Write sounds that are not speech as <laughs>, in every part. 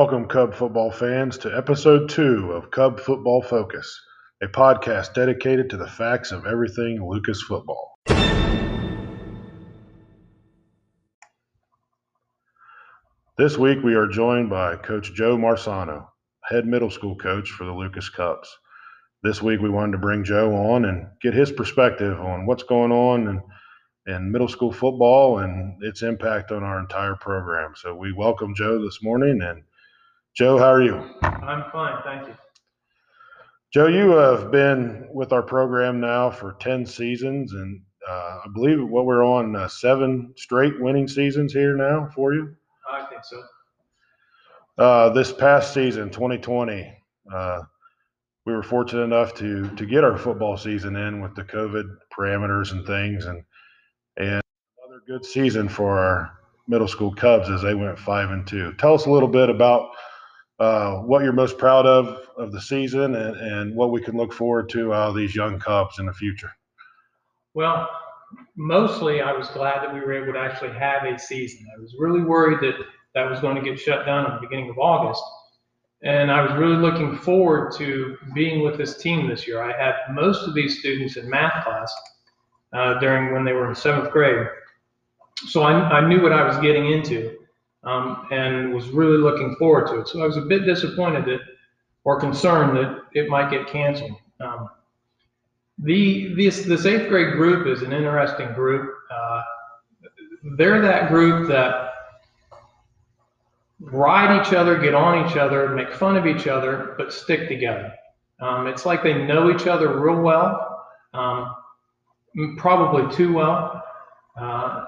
Welcome, Cub football fans, to episode two of Cub Football Focus, a podcast dedicated to the facts of everything Lucas football. This week we are joined by Coach Joe Marsano, head middle school coach for the Lucas Cubs. This week we wanted to bring Joe on and get his perspective on what's going on in, in middle school football and its impact on our entire program. So we welcome Joe this morning. And Joe, how are you? I'm fine, thank you. Joe, you have been with our program now for 10 seasons, and uh, I believe what we're on uh, seven straight winning seasons here now for you. I think so. Uh, this past season, 2020, uh, we were fortunate enough to to get our football season in with the COVID parameters and things, and and another good season for our middle school Cubs as they went five and two. Tell us a little bit about uh, what you're most proud of of the season and, and what we can look forward to out of these young Cubs in the future. Well, mostly I was glad that we were able to actually have a season. I was really worried that that was going to get shut down at the beginning of August. And I was really looking forward to being with this team this year. I had most of these students in math class uh, during when they were in seventh grade. So I, I knew what I was getting into um, and was really looking forward to it. So I was a bit disappointed that, or concerned that it might get canceled. Um, the this this eighth grade group is an interesting group. Uh, they're that group that ride each other, get on each other, make fun of each other, but stick together. Um, it's like they know each other real well, um, probably too well. Uh,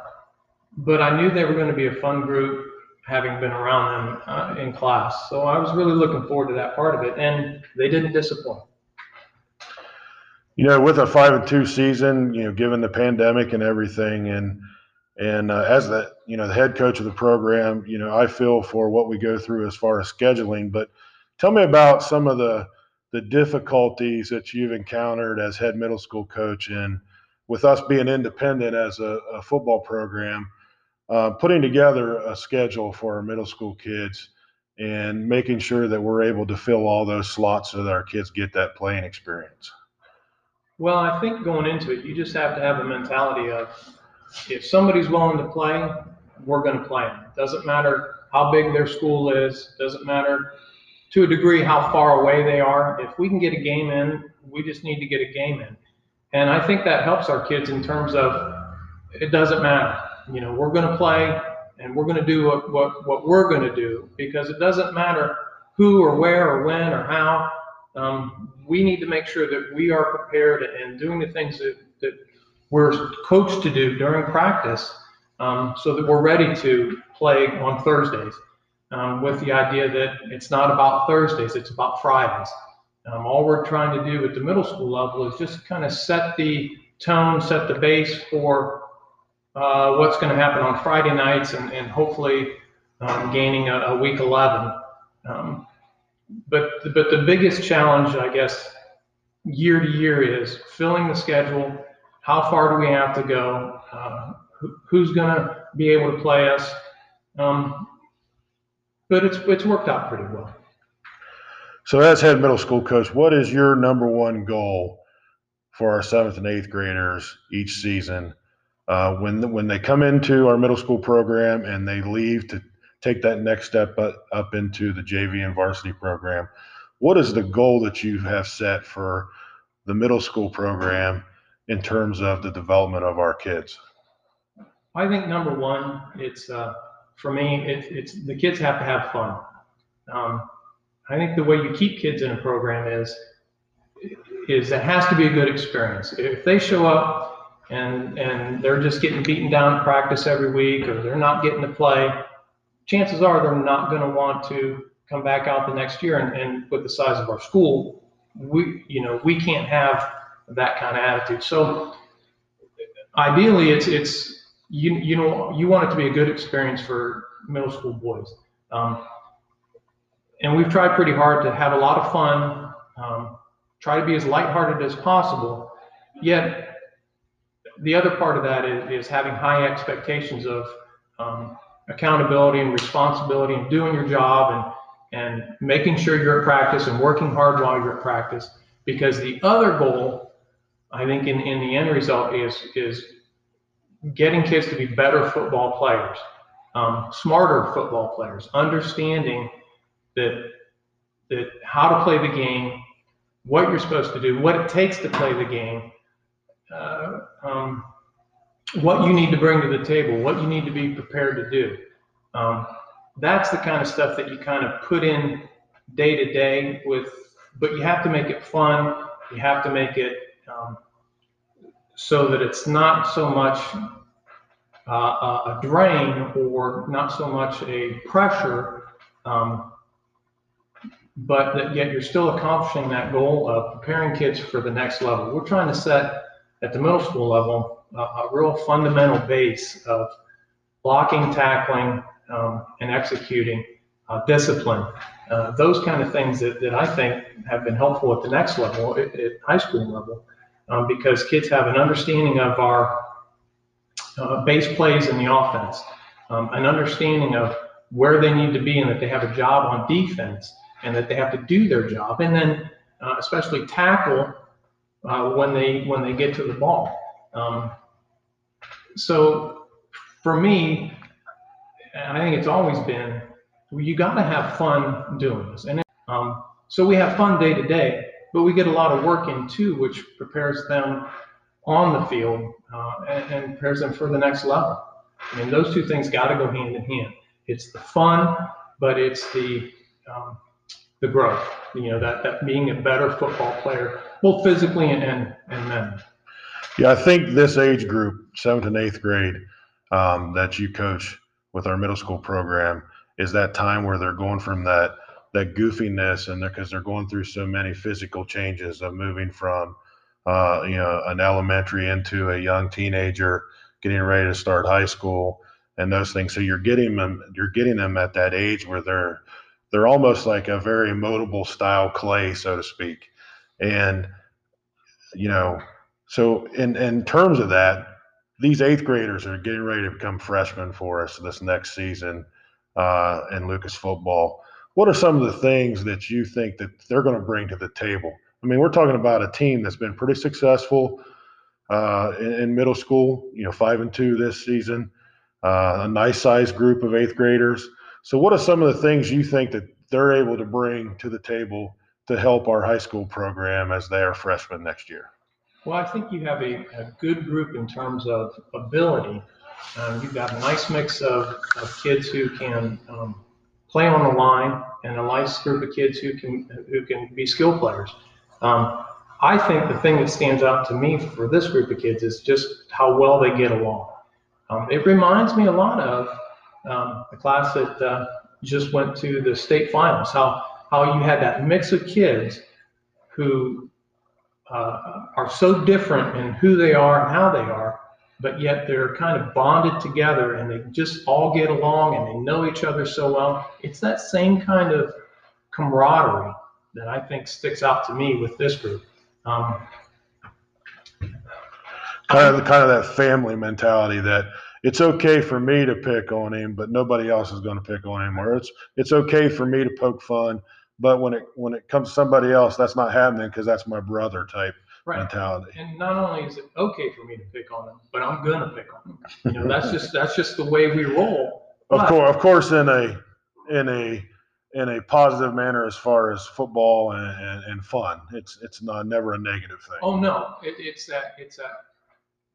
but I knew they were going to be a fun group, having been around them uh, in class. So I was really looking forward to that part of it, and they didn't disappoint. You know, with a five and two season, you know, given the pandemic and everything, and and uh, as the you know the head coach of the program, you know I feel for what we go through as far as scheduling. But tell me about some of the the difficulties that you've encountered as head middle school coach, and with us being independent as a, a football program, uh, putting together a schedule for our middle school kids and making sure that we're able to fill all those slots so that our kids get that playing experience. Well, I think going into it, you just have to have a mentality of if somebody's willing to play, we're going to play them. Doesn't matter how big their school is. Doesn't matter to a degree how far away they are. If we can get a game in, we just need to get a game in. And I think that helps our kids in terms of it doesn't matter. You know, we're going to play and we're going to do what, what, what we're going to do because it doesn't matter who or where or when or how. Um, we need to make sure that we are prepared and doing the things that, that we're coached to do during practice um, so that we're ready to play on Thursdays um, with the idea that it's not about Thursdays, it's about Fridays. Um, all we're trying to do at the middle school level is just kind of set the tone, set the base for uh, what's going to happen on Friday nights and, and hopefully um, gaining a, a, week 11. Um, but but the biggest challenge, I guess, year to year is filling the schedule. How far do we have to go? Uh, who, who's going to be able to play us? Um, but it's it's worked out pretty well. So, as head middle school coach, what is your number one goal for our seventh and eighth graders each season? Uh, when when they come into our middle school program and they leave to take that next step up into the JV and varsity program. What is the goal that you have set for the middle school program in terms of the development of our kids? I think number one, it's uh, for me, it, it's the kids have to have fun. Um, I think the way you keep kids in a program is is it has to be a good experience. If they show up and and they're just getting beaten down practice every week, or they're not getting to play, chances are they're not going to want to come back out the next year. And, and with the size of our school, we, you know, we can't have that kind of attitude. So ideally, it's it's you you know you want it to be a good experience for middle school boys. Um, and we've tried pretty hard to have a lot of fun, um, try to be as lighthearted as possible. Yet the other part of that is, is having high expectations of um, accountability and responsibility and doing your job and and making sure you're at practice and working hard while you're at practice. Because the other goal, I think, in, in the end result is is getting kids to be better football players, um, smarter football players, understanding that that how to play the game, what you're supposed to do, what it takes to play the game, uh, um, what you need to bring to the table, what you need to be prepared to do. Um, that's the kind of stuff that you kind of put in day to day with, but you have to make it fun. You have to make it um, so that it's not so much uh, a drain or not so much a pressure, um, but that yet you're still accomplishing that goal of preparing kids for the next level. We're trying to set at the middle school level a, a real fundamental base of blocking, tackling, um, and executing, uh, discipline, uh, those kind of things that, that I think have been helpful at the next level, at, at high school level, um, because kids have an understanding of our uh, base plays in the offense, um, an understanding of where they need to be and that they have a job on defense and that they have to do their job, and then uh, especially tackle uh, when they when they get to the ball. Um, so for me, I think it's always been you got to have fun doing this, and um, so we have fun day to day, but we get a lot of work in too, which prepares them on the field uh, and, and, prepares them for the next level. I mean, those two things got to go hand in hand. It's the fun, but it's the um, the growth. You know, that that being a better football player, both physically and and, and mentally. Yeah, I think this age group, seventh and eighth grade, um, that you coach with our middle school program, is that time where they're going from that that goofiness and because they're, they're going through so many physical changes of moving from uh, you know an elementary into a young teenager, getting ready to start high school and those things. So you're getting them you're getting them at that age where they're they're almost like a very moldable style clay, so to speak. And you know, so in in terms of that, these eighth graders are getting ready to become freshmen for us this next season uh, in Lucas football. What are some of the things that you think that they're going to bring to the table? I mean, we're talking about a team that's been pretty successful uh, in, in, middle school. You know, five and two this season. Uh, a nice sized group of eighth graders. So, what are some of the things you think that they're able to bring to the table to help our high school program as they are freshmen next year? Well, I think you have a, a good group in terms of ability. Um, you've got a nice mix of, of kids who can um, play on the line and a nice group of kids who can who can be skill players. Um, I think the thing that stands out to me for this group of kids is just how well they get along. Um, it reminds me a lot of um, the class that uh, just went to the state finals. How how you had that mix of kids who uh, are so different in who they are and how they are, but yet they're kind of bonded together and they just all get along and they know each other so well. It's that same kind of camaraderie that I think sticks out to me with this group. Um, kind of kind of that family mentality that it's okay for me to pick on him, but nobody else is going to pick on him. Or it's it's okay for me to poke fun, but when it when it comes to somebody else, that's not happening because that's my brother type right. mentality. And not only is it okay for me to pick on him, but I'm gonna pick on him. <laughs> You know, that's just that's just the way we roll. Of course, of course, in a in a in a positive manner as far as football and, and, and fun. It's it's not never a negative thing. Oh no, it, it's that it's that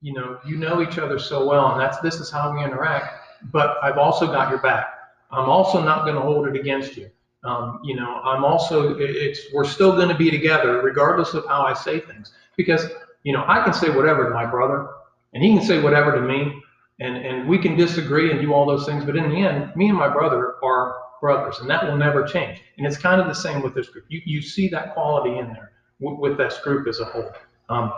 you know you know each other so well, and that's this is how we interact. But I've also got your back. I'm also not going to hold it against you. Um, you know, I'm also, it's, we're still going to be together regardless of how I say things because, you know, I can say whatever to my brother and he can say whatever to me and, and we can disagree and do all those things. But in the end, me and my brother are brothers and that will never change. And it's kind of the same with this group. You, you see that quality in there with, with this group as a whole. Um,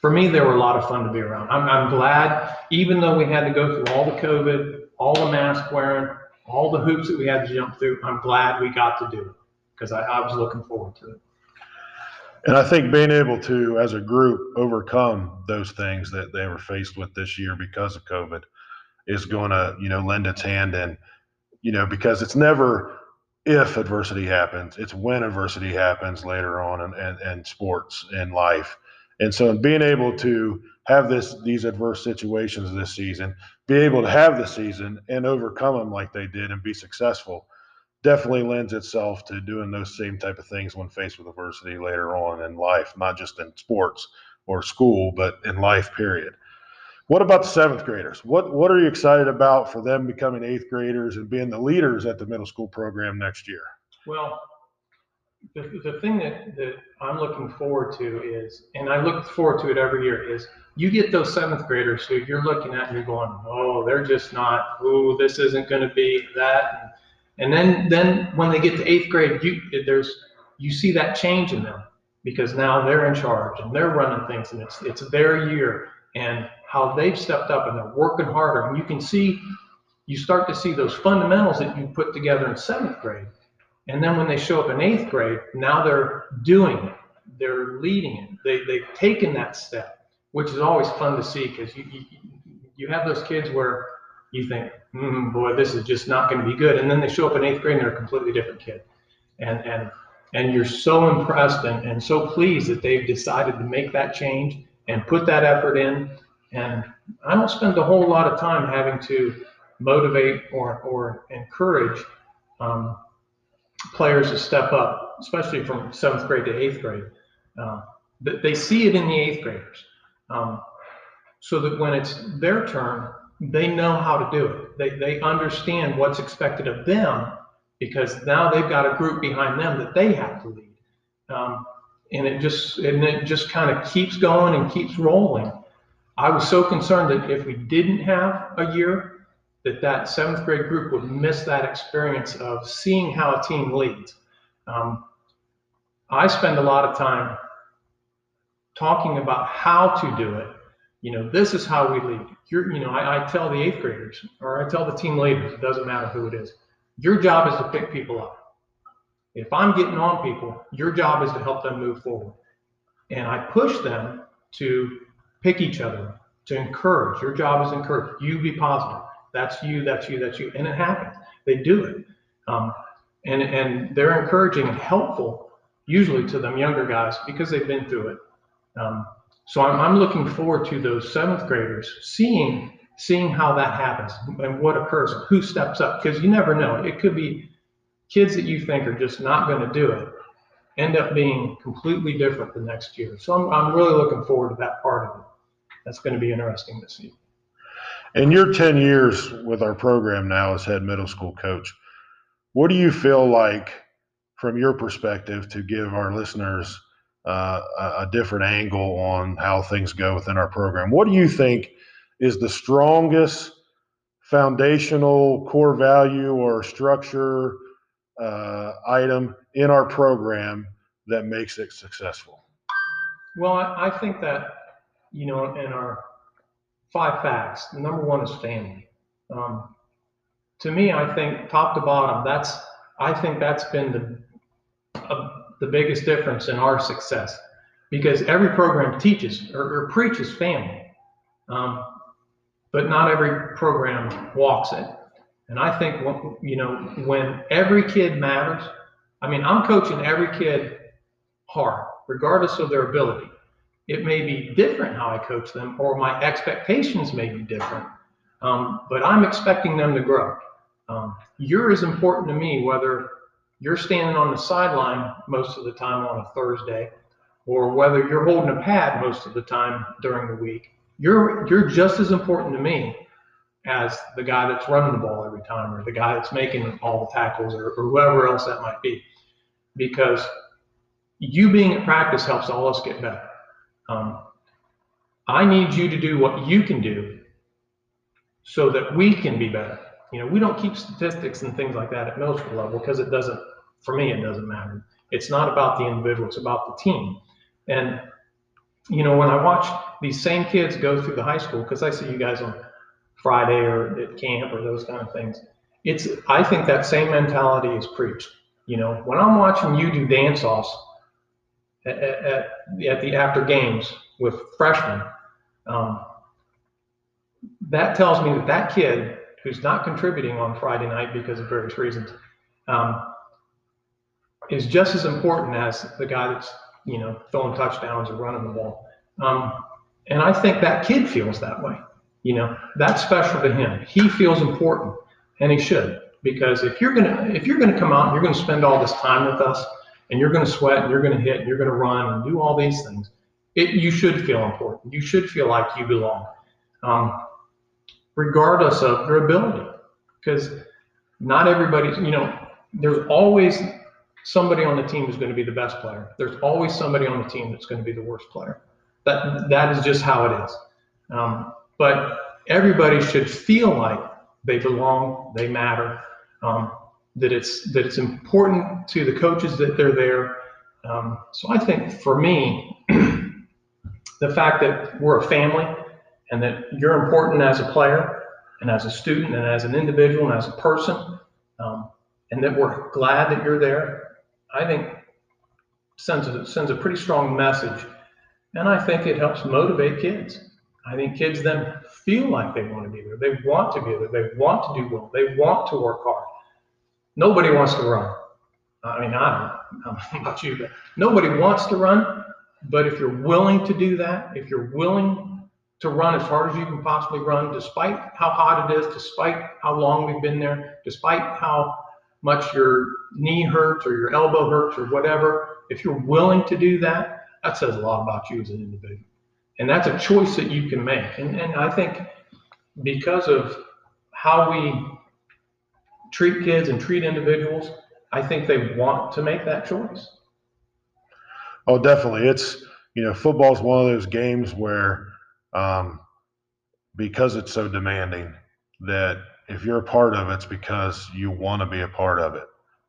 for me, they were a lot of fun to be around. I'm, I'm glad, even though we had to go through all the COVID, all the mask wearing, all the hoops that we had to jump through, I'm glad we got to do it because I, I was looking forward to it. And I think being able to, as a group, overcome those things that they were faced with this year because of COVID is going to, you know, lend its hand and, you know, because it's never, if adversity happens. It's when adversity happens later on in, in, in sports in life. And so in being able to have this these adverse situations this season, be able to have the season and overcome them like they did and be successful, definitely lends itself to doing those same type of things when faced with adversity later on in life, not just in sports or school, but in life period. What about the seventh graders? What what are you excited about for them becoming eighth graders and being the leaders at the middle school program next year? Well, the, the thing that, that I'm looking forward to is, and I look forward to it every year, is you get those seventh graders who you're looking at and you're going, oh, they're just not, oh, this isn't going to be that. And then, then when they get to eighth grade, you there's you see that change in them because now they're in charge and they're running things and it's it's their year and how they've stepped up and they're working harder. And you can see, you start to see those fundamentals that you put together in seventh grade. And then when they show up in eighth grade, now they're doing it. They're leading it. They, they've taken that step, which is always fun to see because you, you, you have those kids where you think, mm, boy, this is just not going to be good. And then they show up in eighth grade and they're a completely different kid. And, and, and you're so impressed and, and so pleased that they've decided to make that change and put that effort in. And I don't spend a whole lot of time having to motivate or, or encourage um, players to step up, especially from seventh grade to eighth grade. Uh, they see it in the eighth graders. Um, so that when it's their turn, they know how to do it. They, they understand what's expected of them because now they've got a group behind them that they have to lead. Um, and it just and it just kind of keeps going and keeps rolling. I was so concerned that if we didn't have a year, that that seventh grade group would miss that experience of seeing how a team leads. Um, I spend a lot of time talking about how to do it. You know, this is how we lead. You're, you know, I, I tell the eighth graders or I tell the team leaders, it doesn't matter who it is. Your job is to pick people up. If I'm getting on people, your job is to help them move forward. And I push them to pick each other, to encourage. Your job is encourage. You be positive. That's you, that's you, that's you. And it happens. They do it. Um, and, and they're encouraging and helpful, usually to them younger guys, because they've been through it. Um, so I'm, I'm looking forward to those seventh graders seeing seeing how that happens and what occurs, who steps up, because you never know. It could be kids that you think are just not going to do it end up being completely different the next year. So I'm, I'm really looking forward to that part of it. That's going to be interesting to see. In your 10 years with our program now as head middle school coach, what do you feel like, from your perspective, to give our listeners uh, a, different angle on how things go within our program? What do you think is the strongest foundational core value or structure uh, item in our program that makes it successful? Well, I think that, you know, in our five facts, number one is family. Um, to me, I think top to bottom, that's, I think that's been the, uh, the biggest difference in our success because every program teaches or, or preaches family. Um, but not every program walks it. And I think, you know, when every kid matters, I mean, I'm coaching every kid hard, regardless of their ability. It may be different how I coach them, or my expectations may be different, um, but I'm expecting them to grow. Um, you're as important to me whether you're standing on the sideline most of the time on a Thursday, or whether you're holding a pad most of the time during the week. You're you're just as important to me as the guy that's running the ball every time or the guy that's making all the tackles or, or whoever else that might be. Because you being at practice helps all of us get better. Um, I need you to do what you can do so that we can be better. You know, we don't keep statistics and things like that at middle school level because it doesn't, for me, it doesn't matter. It's not about the individual, it's about the team. And, you know, when I watch these same kids go through the high school, because I see you guys on Friday or at camp or those kind of things. It's I think that same mentality is preached. You know, when I'm watching you do dance offs at, at, the after games with freshmen, um, that tells me that that kid who's not contributing on Friday night because of various reasons um, is just as important as the guy that's you know throwing touchdowns or running the ball. Um, and I think that kid feels that way. You know, that's special to him. He feels important, and he should because if you're gonna if you're gonna come out and you're gonna spend all this time with us, and you're gonna sweat and you're gonna hit and you're gonna run and do all these things, it you should feel important. You should feel like you belong, um, regardless of your ability, because not everybody. You know, there's always somebody on the team who's going to be the best player. There's always somebody on the team that's going to be the worst player. That that is just how it is. Um, but everybody should feel like they belong, they matter, um, that it's that it's important to the coaches that they're there. Um, so I think for me, <clears throat> the fact that we're a family and that you're important as a player and as a student and as an individual and as a person, um, and that we're glad that you're there, I think sends a, sends a pretty strong message. And I think it helps motivate kids. I think kids then feel like they want to be there. They want to be there. They want to do well. They want to work hard. Nobody wants to run. I mean, I don't know about you, but nobody wants to run. But if you're willing to do that, if you're willing to run as hard as you can possibly run, despite how hot it is, despite how long we've been there, despite how much your knee hurts or your elbow hurts or whatever, if you're willing to do that, that says a lot about you as an individual. And that's a choice that you can make. And, and I think because of how we treat kids and treat individuals, I think they want to make that choice. Oh, definitely. It's, you know, football is one of those games where, um, because it's so demanding, that if you're a part of it, it's because you want to be a part of it.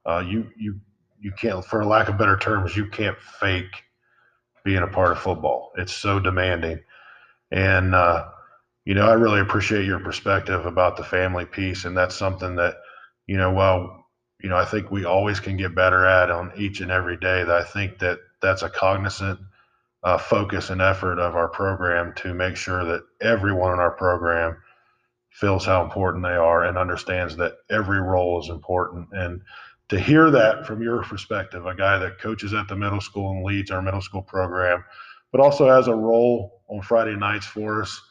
Uh, you you you can't, for lack of better terms, you can't fake being a part of football. It's so demanding, and uh, you know I really appreciate your perspective about the family piece, and that's something that you know well you know I think we always can get better at on each and every day. That I think that that's a cognizant uh, focus and effort of our program to make sure that everyone in our program feels how important they are and understands that every role is important. And to hear that from your perspective, a guy that coaches at the middle school and leads our middle school program, but also has a role on Friday nights for us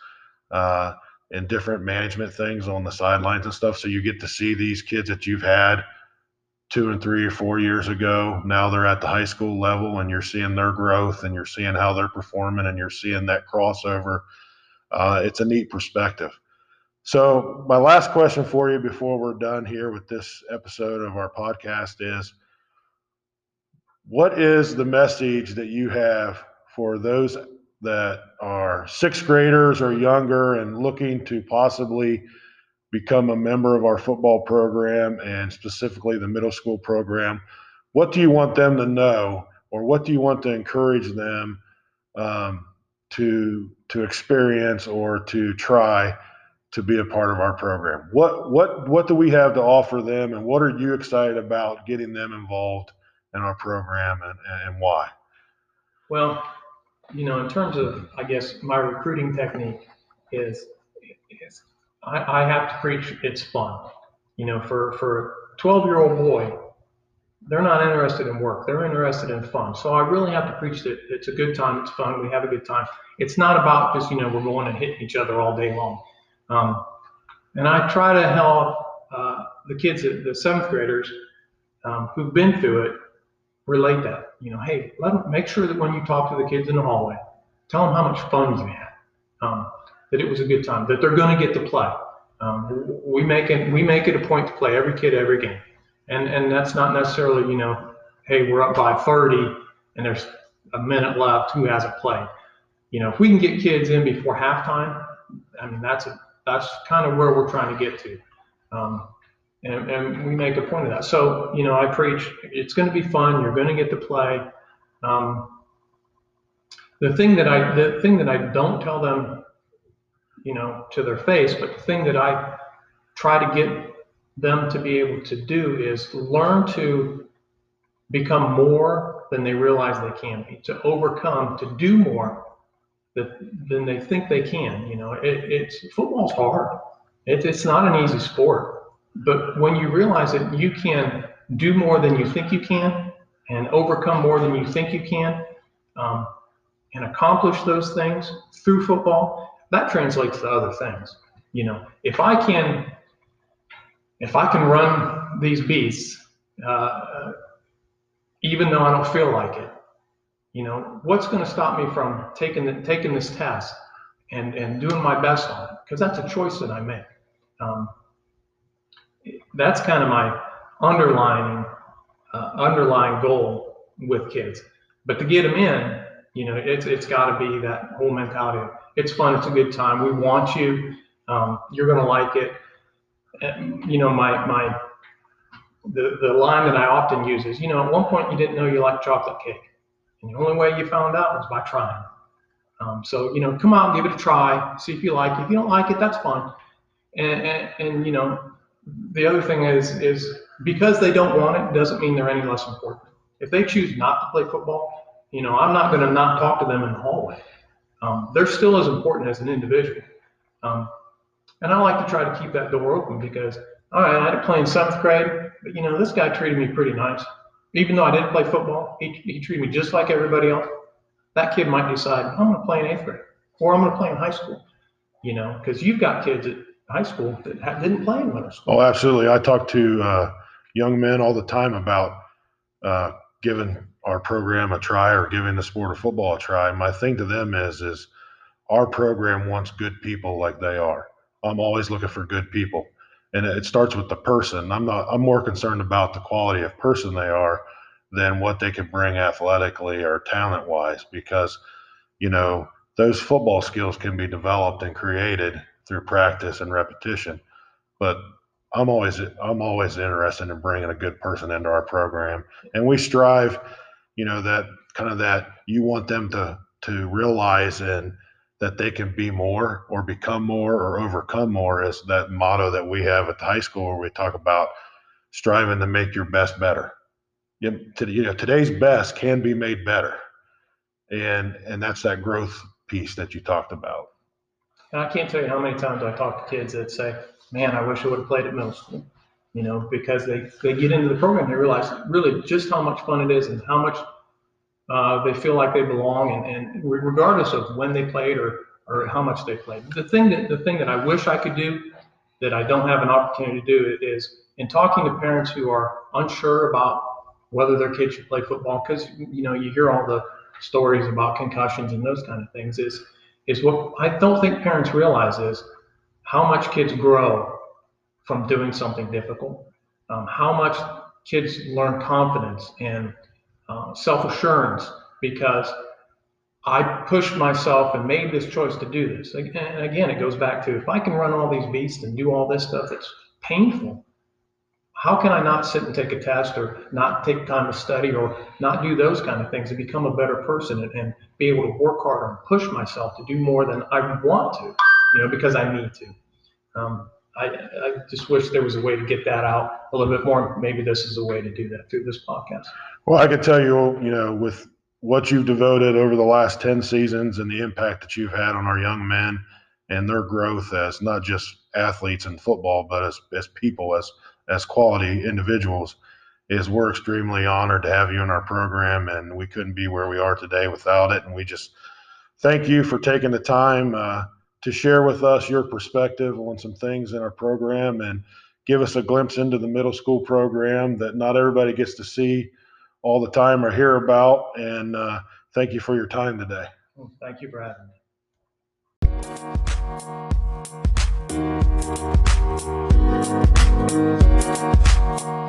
uh, in different management things on the sidelines and stuff. So you get to see these kids that you've had two and three or four years ago. Now they're at the high school level and you're seeing their growth and you're seeing how they're performing and you're seeing that crossover. Uh, it's a neat perspective. So, my last question for you before we're done here with this episode of our podcast is what is the message that you have for those that are sixth graders or younger and looking to possibly become a member of our football program and specifically the middle school program? What do you want them to know, or what do you want to encourage them um, to to experience or to try? to be a part of our program. What what what do we have to offer them, and what are you excited about getting them involved in our program, and, and why? Well, you know, in terms of I guess my recruiting technique is, is I, I have to preach it's fun. You know, for for a 12 year old boy, they're not interested in work. They're interested in fun. So I really have to preach that it's a good time. It's fun. We have a good time. It's not about just, you know, we're going and hitting each other all day long. Um, and I try to help uh, the kids, the seventh graders um, who've been through it, relate that. You know, hey, let them, make sure that when you talk to the kids in the hallway, tell them how much fun you had, um, that it was a good time, that they're going to get to play. Um, we make it we make it a point to play every kid every game, and and that's not necessarily you know, hey, we're up by 30 and there's a minute left. Who hasn't played? You know, if we can get kids in before halftime, I mean that's a that's kind of where we're trying to get to. Um, and, and, we make a point of that. So, you know, I preach it's going to be fun. You're going to get to play. Um, the thing that I the thing that I don't tell them, you know, to their face, but the thing that I try to get them to be able to do is learn to become more than they realize they can be, to overcome, to do more than they think they can. You know, it, it's football's hard. It, it's not an easy sport. But when you realize that you can do more than you think you can, and overcome more than you think you can, um, and accomplish those things through football, that translates to other things. You know, if I can, if I can run these beasts, uh, even though I don't feel like it, you know, what's going to stop me from taking the, taking this test and and doing my best on it? Because that's a choice that I make. Um, that's kind of my underlying uh, underlying goal with kids. But to get them in, you know, it's it's got to be that whole mentality. Of, it's fun. It's a good time. We want you. Um, you're going to like it. And, you know, my my the the line that I often use is, you know, at one point you didn't know you liked chocolate cake, and the only way you found out was by trying. Um, so you know, come out, give it a try, see if you like it. If you don't like it, that's fine. And, and, and you know, the other thing is is because they don't want it doesn't mean they're any less important. If they choose not to play football, you know, I'm not going to not talk to them in the hallway. Um, they're still as important as an individual. Um, and I like to try to keep that door open because, all right, I had to play in seventh grade, but you know, this guy treated me pretty nice. Even though I didn't play football, he, he treated me just like everybody else. That kid might decide, I'm going to play in eighth grade or I'm going to play in high school, you know, because you've got kids at high school that ha- didn't play in middle school. Oh, absolutely. I talk to uh, young men all the time about uh, giving our program a try or giving the sport of football a try. My thing to them is, is our program wants good people like they are. I'm always looking for good people, and it starts with the person. I'm not. I'm more concerned about the quality of person they are than what they can bring athletically or talent wise, because you know those football skills can be developed and created through practice and repetition. But I'm always I'm always interested in bringing a good person into our program, and we strive, you know, that kind of that you want them to to realize and that they can be more or become more or overcome more is that motto that we have at the high school where we talk about striving to make your best better. You know, today's best can be made better, and and that's that growth piece that you talked about. And I can't tell you how many times I talk to kids that say, man, I wish I would have played at middle school. You know, because they, they get into the program, they realize really just how much fun it is and how much uh, they feel like they belong, and, and regardless of when they played or, or how much they played. The thing that the thing that I wish I could do that I don't have an opportunity to do is in talking to parents who are unsure about whether their kids should play football, because you know you hear all the stories about concussions and those kind of things. Is is what I don't think parents realize is how much kids grow from doing something difficult, um, how much kids learn confidence and uh, self assurance because I pushed myself and made this choice to do this. And again, it goes back to if I can run all these beasts and do all this stuff that's painful, how can I not sit and take a test or not take time to study or not do those kind of things and become a better person and, and be able to work harder and push myself to do more than I want to, you know, because I need to. Um, I, I just wish there was a way to get that out a little bit more. Maybe this is a way to do that through this podcast. Well, I can tell you, you know, with what you've devoted over the last 10 seasons and the impact that you've had on our young men and their growth as not just athletes in football, but as, as people, as as quality individuals is we're extremely honored to have you in our program and we couldn't be where we are today without it. And we just thank you for taking the time uh, to share with us your perspective on some things in our program and give us a glimpse into the middle school program that not everybody gets to see all the time or hear about. And uh, thank you for your time today. Well, thank you for having me Thank you.